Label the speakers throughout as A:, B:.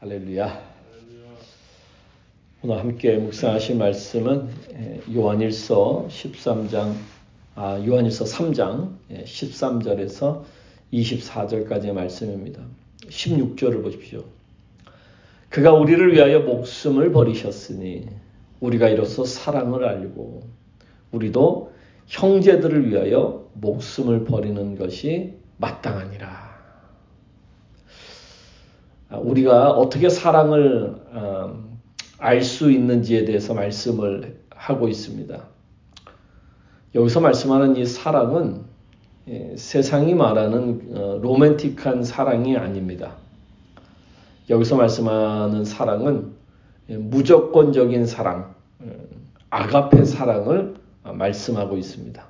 A: 할렐루야. 오늘 함께 묵상하실 말씀은 요한일서 13장, 아, 요한일서 3장 13절에서 24절까지의 말씀입니다. 16절을 보십시오. 그가 우리를 위하여 목숨을 버리셨으니 우리가 이로써 사랑을 알고 우리도 형제들을 위하여 목숨을 버리는 것이 마땅하니라. 아, 우리가 어떻게 사랑을 어, 알수 있는지에 대해서 말씀을 하고 있습니다. 여기서 말씀하는 이 사랑은 예, 세상이 말하는 어, 로맨틱한 사랑이 아닙니다. 여기서 말씀하는 사랑은 예, 무조건적인 사랑, 어, 아가페 사랑을 말씀하고 있습니다.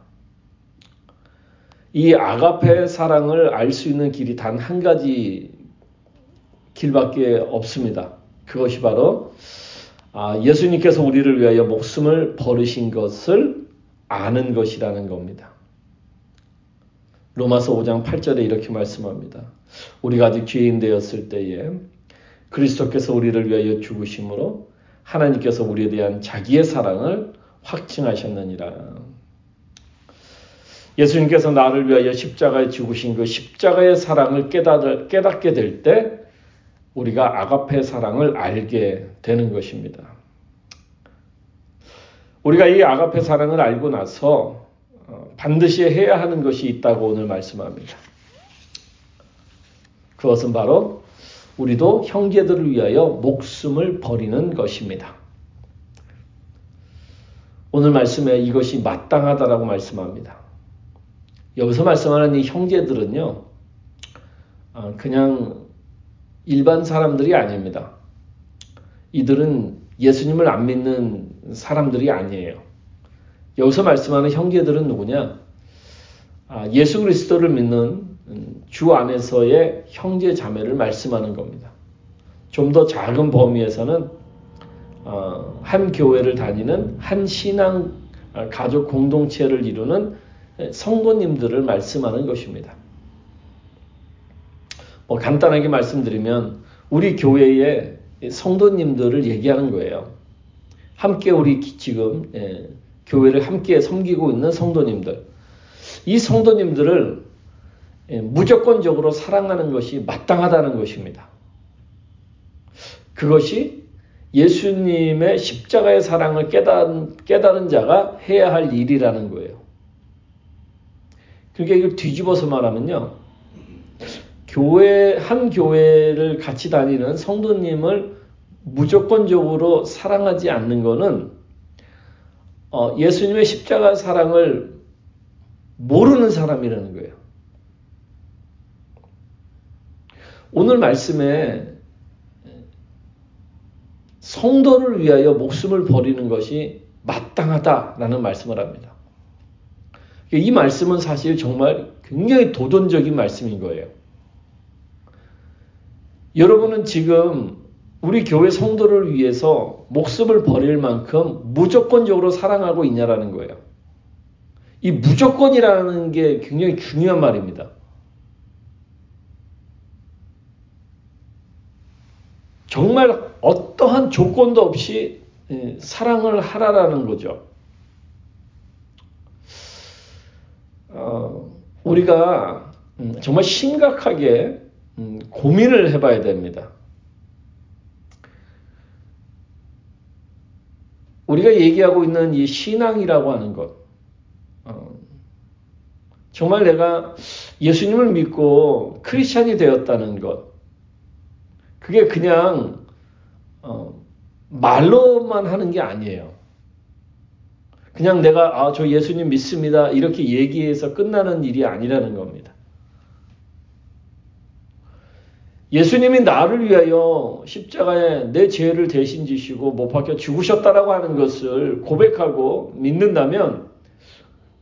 A: 이 아가페 사랑을 알 수 있는 길이 단 한 가지 길밖에 없습니다. 그것이 바로 아, 예수님께서 우리를 위하여 목숨을 버리신 것을 아는 것이라는 겁니다. 로마서 5장 8절에 이렇게 말씀합니다. 우리가 아직 죄인 되었을 때에 그리스도께서 우리를 위하여 죽으심으로 하나님께서 우리에 대한 자기의 사랑을 확증하셨느니라. 예수님께서 나를 위하여 십자가에 죽으신 그 십자가의 사랑을 깨닫, 깨닫게 될 때 우리가 아가페 사랑을 알게 되는 것입니다. 우리가 이 아가페 사랑을 알고 나서 어, 반드시 해야 하는 것이 있다고 오늘 말씀합니다. 그것은 바로 우리도 형제들을 위하여 목숨을 버리는 것입니다. 오늘 말씀에 이것이 마땅하다라고 말씀합니다. 여기서 말씀하는 이 형제들은요, 어, 그냥 일반 사람들이 아닙니다. 이들은 예수님을 안 믿는 사람들이 아니에요. 여기서 말씀하는 형제들은 누구냐? 아, 예수 그리스도를 믿는 주 안에서의 형제 자매를 말씀하는 겁니다. 좀 더 작은 범위에서는 어, 한 교회를 다니는 한 신앙 아, 가족 공동체를 이루는 성도님들을 말씀하는 것입니다. 뭐 간단하게 말씀드리면 우리 교회의 성도님들을 얘기하는 거예요. 함께 우리 지금 예, 교회를 함께 섬기고 있는 성도님들. 이 성도님들을 예, 무조건적으로 사랑하는 것이 마땅하다는 것입니다. 그것이 예수님의 십자가의 사랑을 깨달은, 깨달은 자가 해야 할 일이라는 거예요. 그러니까 이걸 뒤집어서 말하면요. 교회 한 교회를 같이 다니는 성도님을 무조건적으로 사랑하지 않는 것은 어, 예수님의 십자가 사랑을 모르는 사람이라는 거예요. 오늘 말씀에 성도를 위하여 목숨을 버리는 것이 마땅하다라는 말씀을 합니다. 이 말씀은 사실 정말 굉장히 도전적인 말씀인 거예요. 여러분은 지금 우리 교회 성도를 위해서 목숨을 버릴 만큼 무조건적으로 사랑하고 있냐라는 거예요. 이 무조건이라는 게 굉장히 중요한 말입니다. 정말 어떠한 조건도 없이 예, 사랑을 하라라는 거죠. 어, 우리가 음, 정말 심각하게 음, 고민을 해봐야 됩니다. 우리가 얘기하고 있는 이 신앙이라고 하는 것, 어, 정말 내가 예수님을 믿고 크리스찬이 되었다는 것, 그게 그냥 어, 말로만 하는 게 아니에요. 그냥 내가 아, 저 예수님 믿습니다 이렇게 얘기해서 끝나는 일이 아니라는 겁니다. 예수님이 나를 위하여 십자가에 내 죄를 대신 지시고 못 박혀 죽으셨다라고 하는 것을 고백하고 믿는다면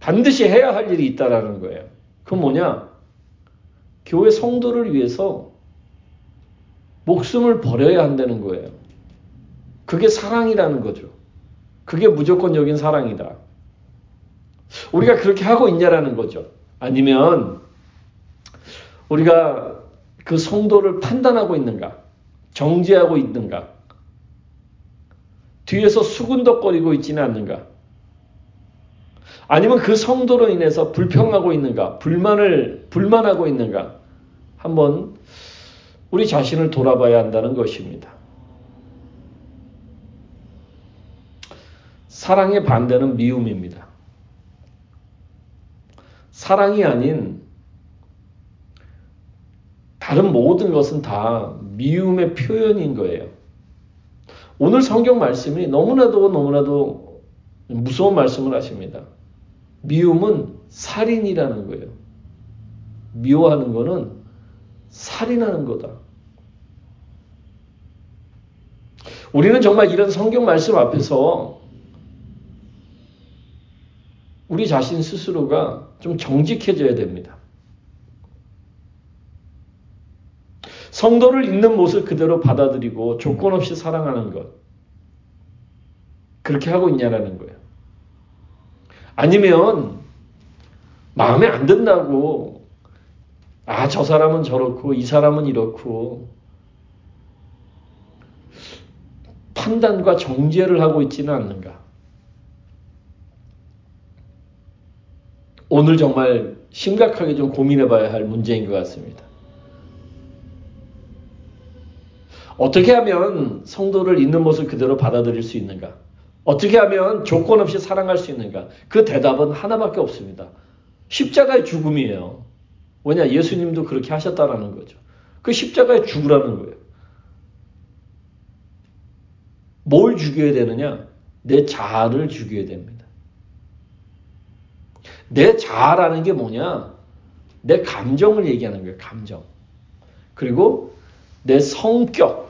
A: 반드시 해야 할 일이 있다라는 거예요. 그건 뭐냐? 교회 성도를 위해서 목숨을 버려야 한다는 거예요. 그게 사랑이라는 거죠. 그게 무조건적인 사랑이다. 우리가 그렇게 하고 있냐라는 거죠. 아니면 우리가 그 성도를 판단하고 있는가? 정죄하고 있는가? 뒤에서 수군덕거리고 있지는 않는가? 아니면 그 성도로 인해서 불평하고 있는가? 불만을, 불만하고 있는가? 한번 우리 자신을 돌아봐야 한다는 것입니다. 사랑의 반대는 미움입니다. 사랑이 아닌 다른 모든 것은 다 미움의 표현인 거예요. 오늘 성경 말씀이 너무나도 너무나도 무서운 말씀을 하십니다. 미움은 살인이라는 거예요. 미워하는 거는 살인하는 거다. 우리는 정말 이런 성경 말씀 앞에서 우리 자신 스스로가 좀 정직해져야 됩니다. 성도를 있는 모습 그대로 받아들이고 조건 없이 사랑하는 것. 그렇게 하고 있냐라는 거예요. 아니면 마음에 안 든다고 아, 저 사람은 저렇고 이 사람은 이렇고 판단과 정죄를 하고 있지는 않는가? 오늘 정말 심각하게 좀 고민해 봐야 할 문제인 것 같습니다. 어떻게 하면 성도를 있는 모습 그대로 받아들일 수 있는가? 어떻게 하면 조건 없이 사랑할 수 있는가? 그 대답은 하나밖에 없습니다. 십자가의 죽음이에요. 왜냐? 예수님도 그렇게 하셨다라는 거죠. 그 십자가에 죽으라는 거예요. 뭘 죽여야 되느냐? 내 자아를 죽여야 됩니다. 내 자아라는 게 뭐냐? 내 감정을 얘기하는 거예요. 감정. 그리고 내 성격,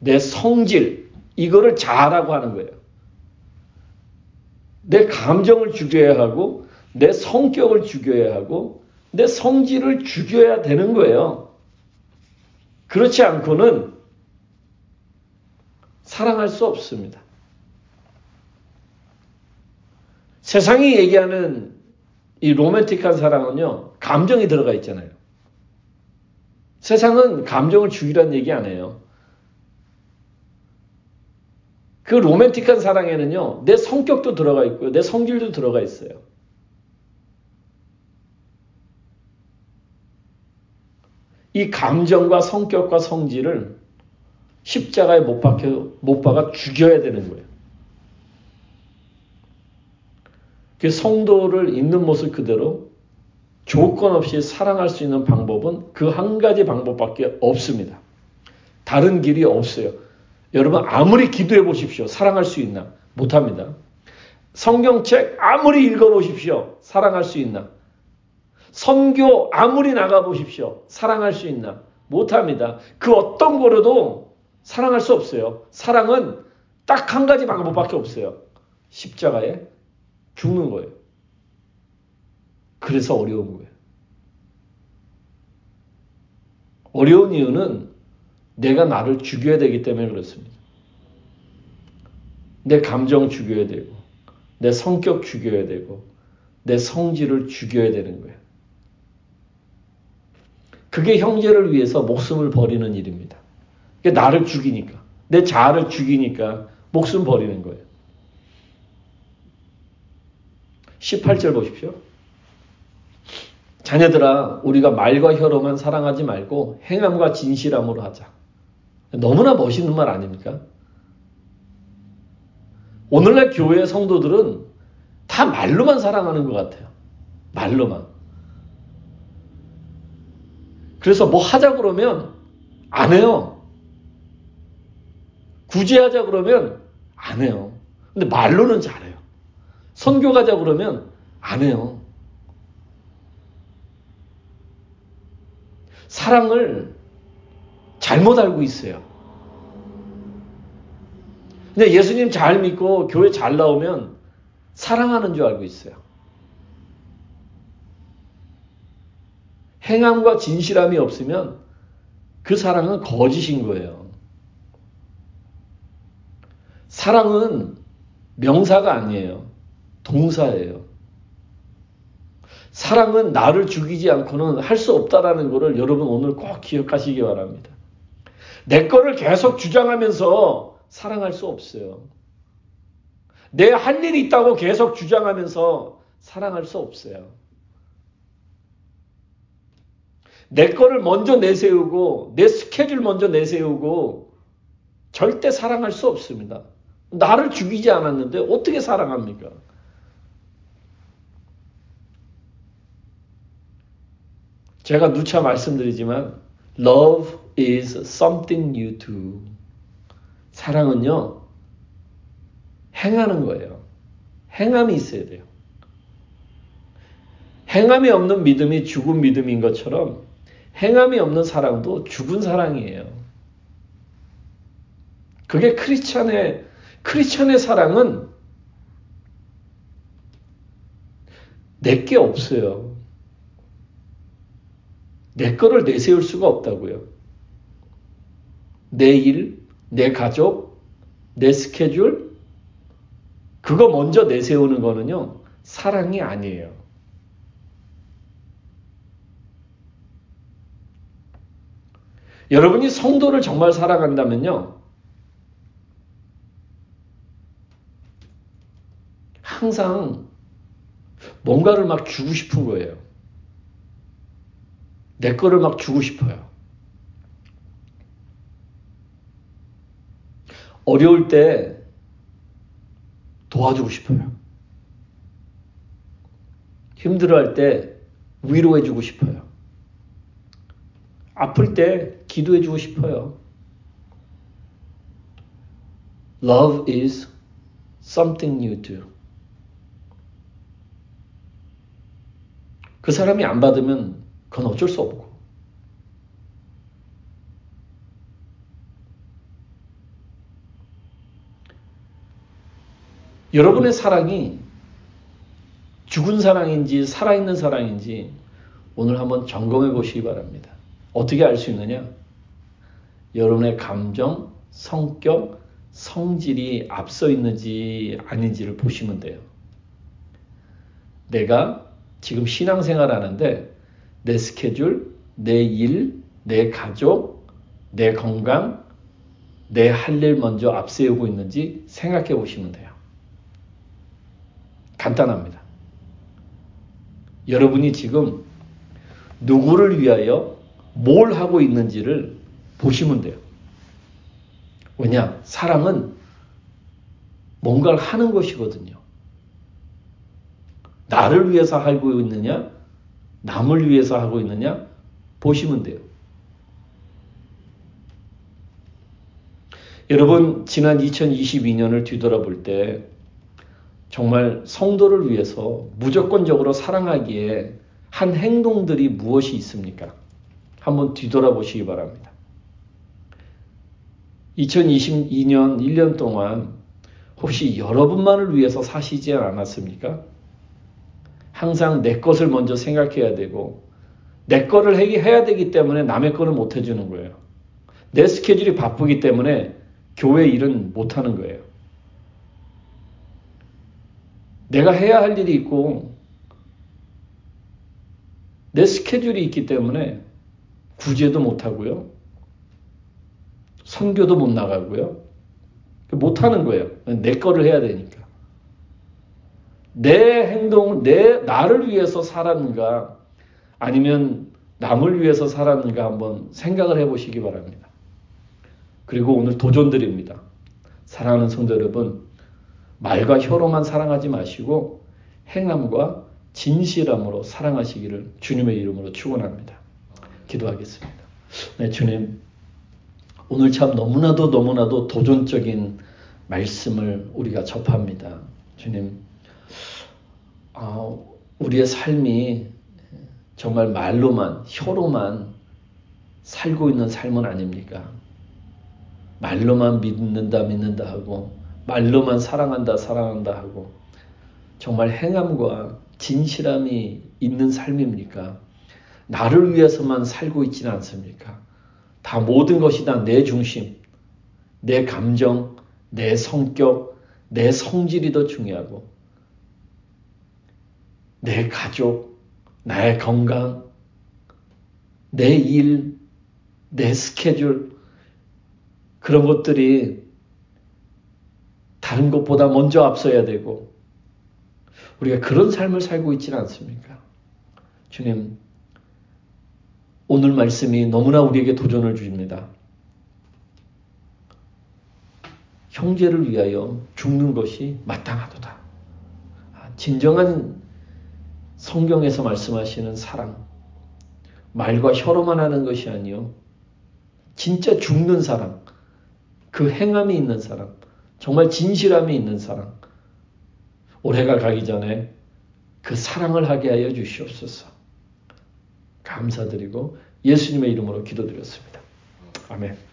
A: 내 성질, 이거를 자아라고 하는 거예요. 내 감정을 죽여야 하고, 내 성격을 죽여야 하고, 내 성질을 죽여야 되는 거예요. 그렇지 않고는 사랑할 수 없습니다. 세상이 얘기하는 이 로맨틱한 사랑은요, 감정이 들어가 있잖아요. 세상은 감정을 죽이라는 얘기 안 해요. 그 로맨틱한 사랑에는요, 내 성격도 들어가 있고요, 내 성질도 들어가 있어요. 이 감정과 성격과 성질을 십자가에 못 박혀, 못 박아 죽여야 되는 거예요. 그 성도를 있는 모습 그대로 조건 없이 사랑할 수 있는 방법은 그 한 가지 방법밖에 없습니다. 다른 길이 없어요. 여러분 아무리 기도해 보십시오. 사랑할 수 있나? 못합니다. 성경책 아무리 읽어 보십시오. 사랑할 수 있나? 선교 아무리 나가 보십시오. 사랑할 수 있나? 못합니다. 그 어떤 거로도 사랑할 수 없어요. 사랑은 딱 한 가지 방법밖에 없어요. 십자가에 죽는 거예요. 그래서 어려운 거예요. 어려운 이유는 내가 나를 죽여야 되기 때문에 그렇습니다. 내 감정 죽여야 되고, 내 성격 죽여야 되고, 내 성질을 죽여야 되는 거예요. 그게 형제를 위해서 목숨을 버리는 일입니다. 그게 나를 죽이니까, 내 자아를 죽이니까 목숨 버리는 거예요. 18절 보십시오. 자녀들아, 우리가 말과 혀로만 사랑하지 말고 행함과 진실함으로 하자. 너무나 멋있는 말 아닙니까? 오늘날 교회 성도들은 다 말로만 사랑하는 것 같아요. 말로만. 그래서 뭐 하자 그러면 안 해요. 구제하자 그러면 안 해요. 근데 말로는 잘해요. 선교 가자 그러면 안 해요. 사랑을 잘못 알고 있어요. 근데 예수님 잘 믿고 교회 잘 나오면 사랑하는 줄 알고 있어요. 행함과 진실함이 없으면 그 사랑은 거짓인 거예요. 사랑은 명사가 아니에요. 동사예요. 사랑은 나를 죽이지 않고는 할 수 없다라는 것을 여러분 오늘 꼭 기억하시기 바랍니다. 내 거를 계속 주장하면서 사랑할 수 없어요. 내 할 일이 있다고 계속 주장하면서 사랑할 수 없어요. 내 거를 먼저 내세우고 내 스케줄 먼저 내세우고 절대 사랑할 수 없습니다. 나를 죽이지 않았는데 어떻게 사랑합니까? 제가 누차 말씀드리지만 love is something you do. 사랑은요. 행하는 거예요. 행함이 있어야 돼요. 행함이 없는 믿음이 죽은 믿음인 것처럼 행함이 없는 사랑도 죽은 사랑이에요. 그게 크리스천의 크리스천의 사랑은 내게 없어요. 내 거를 내세울 수가 없다고요. 내 일, 내 가족, 내 스케줄, 그거 먼저 내세우는 거는요, 사랑이 아니에요. 여러분이 성도를 정말 사랑한다면요. 항상 뭔가를 막 주고 싶은 거예요. 내 거를 막 주고 싶어요. 어려울 때 도와주고 싶어요. 힘들어할 때 위로해주고 싶어요. 아플 때 기도해주고 싶어요. Love is something you do. 그 사람이 안 받으면 그건 어쩔 수 없고. 여러분의 사랑이 죽은 사랑인지 살아있는 사랑인지 오늘 한번 점검해 보시기 바랍니다. 어떻게 알 수 있느냐? 여러분의 감정, 성격, 성질이 앞서 있는지 아닌지를 보시면 돼요. 내가 지금 신앙생활 하는데 내 스케줄, 내 일, 내 가족, 내 건강, 내 할 일 먼저 앞세우고 있는지 생각해 보시면 돼요. 간단합니다. 여러분이 지금 누구를 위하여 뭘 하고 있는지를 보시면 돼요. 왜냐? 사랑은 뭔가를 하는 것이거든요. 나를 위해서 하고 있느냐? 남을 위해서 하고 있느냐? 보시면 돼요. 여러분, 지난 2022년을 뒤돌아볼 때 정말 성도를 위해서 무조건적으로 사랑하기에 한 행동들이 무엇이 있습니까? 한번 뒤돌아보시기 바랍니다. 2022년 1년 동안 혹시 여러분만을 위해서 사시지 않았습니까? 항상 내 것을 먼저 생각해야 되고 내 거를 해야 되기 때문에 남의 거를 못 해주는 거예요. 내 스케줄이 바쁘기 때문에 교회 일은 못 하는 거예요. 내가 해야 할 일이 있고 내 스케줄이 있기 때문에 구제도 못 하고요. 선교도 못 나가고요. 못 하는 거예요. 내 거를 해야 되니까. 내 행동은 내 나를 위해서 살았는가 아니면 남을 위해서 살았는가 한번 생각을 해 보시기 바랍니다. 그리고 오늘 도전드립니다. 사랑하는 성도 여러분, 말과 혀로만 사랑하지 마시고 행함과 진실함으로 사랑하시기를 주님의 이름으로 축원합니다. 기도하겠습니다. 네, 주님. 오늘 참 너무나도 너무나도 도전적인 말씀을 우리가 접합니다. 주님, 어, 우리의 삶이 정말 말로만, 혀로만 살고 있는 삶은 아닙니까? 말로만 믿는다, 믿는다 하고, 말로만 사랑한다, 사랑한다 하고, 정말 행함과 진실함이 있는 삶입니까? 나를 위해서만 살고 있지는 않습니까? 다 모든 것이 다 내 중심, 내 감정, 내 성격, 내 성질이 더 중요하고, 내 가족, 나의 건강, 내 일, 내 스케줄, 그런 것들이 다른 것보다 먼저 앞서야 되고 우리가 그런 삶을 살고 있지는 않습니까? 주님, 오늘 말씀이 너무나 우리에게 도전을 주십니다. 형제를 위하여 죽는 것이 마땅하도다. 아, 진정한 성경에서 말씀하시는 사랑, 말과 혀로만 하는 것이 아니요. 진짜 죽는 사랑, 그 행함이 있는 사람, 정말 진실함이 있는 사랑. 올해가 가기 전에 그 사랑을 하게 하여 주시옵소서. 감사드리고 예수님의 이름으로 기도드렸습니다. 아멘.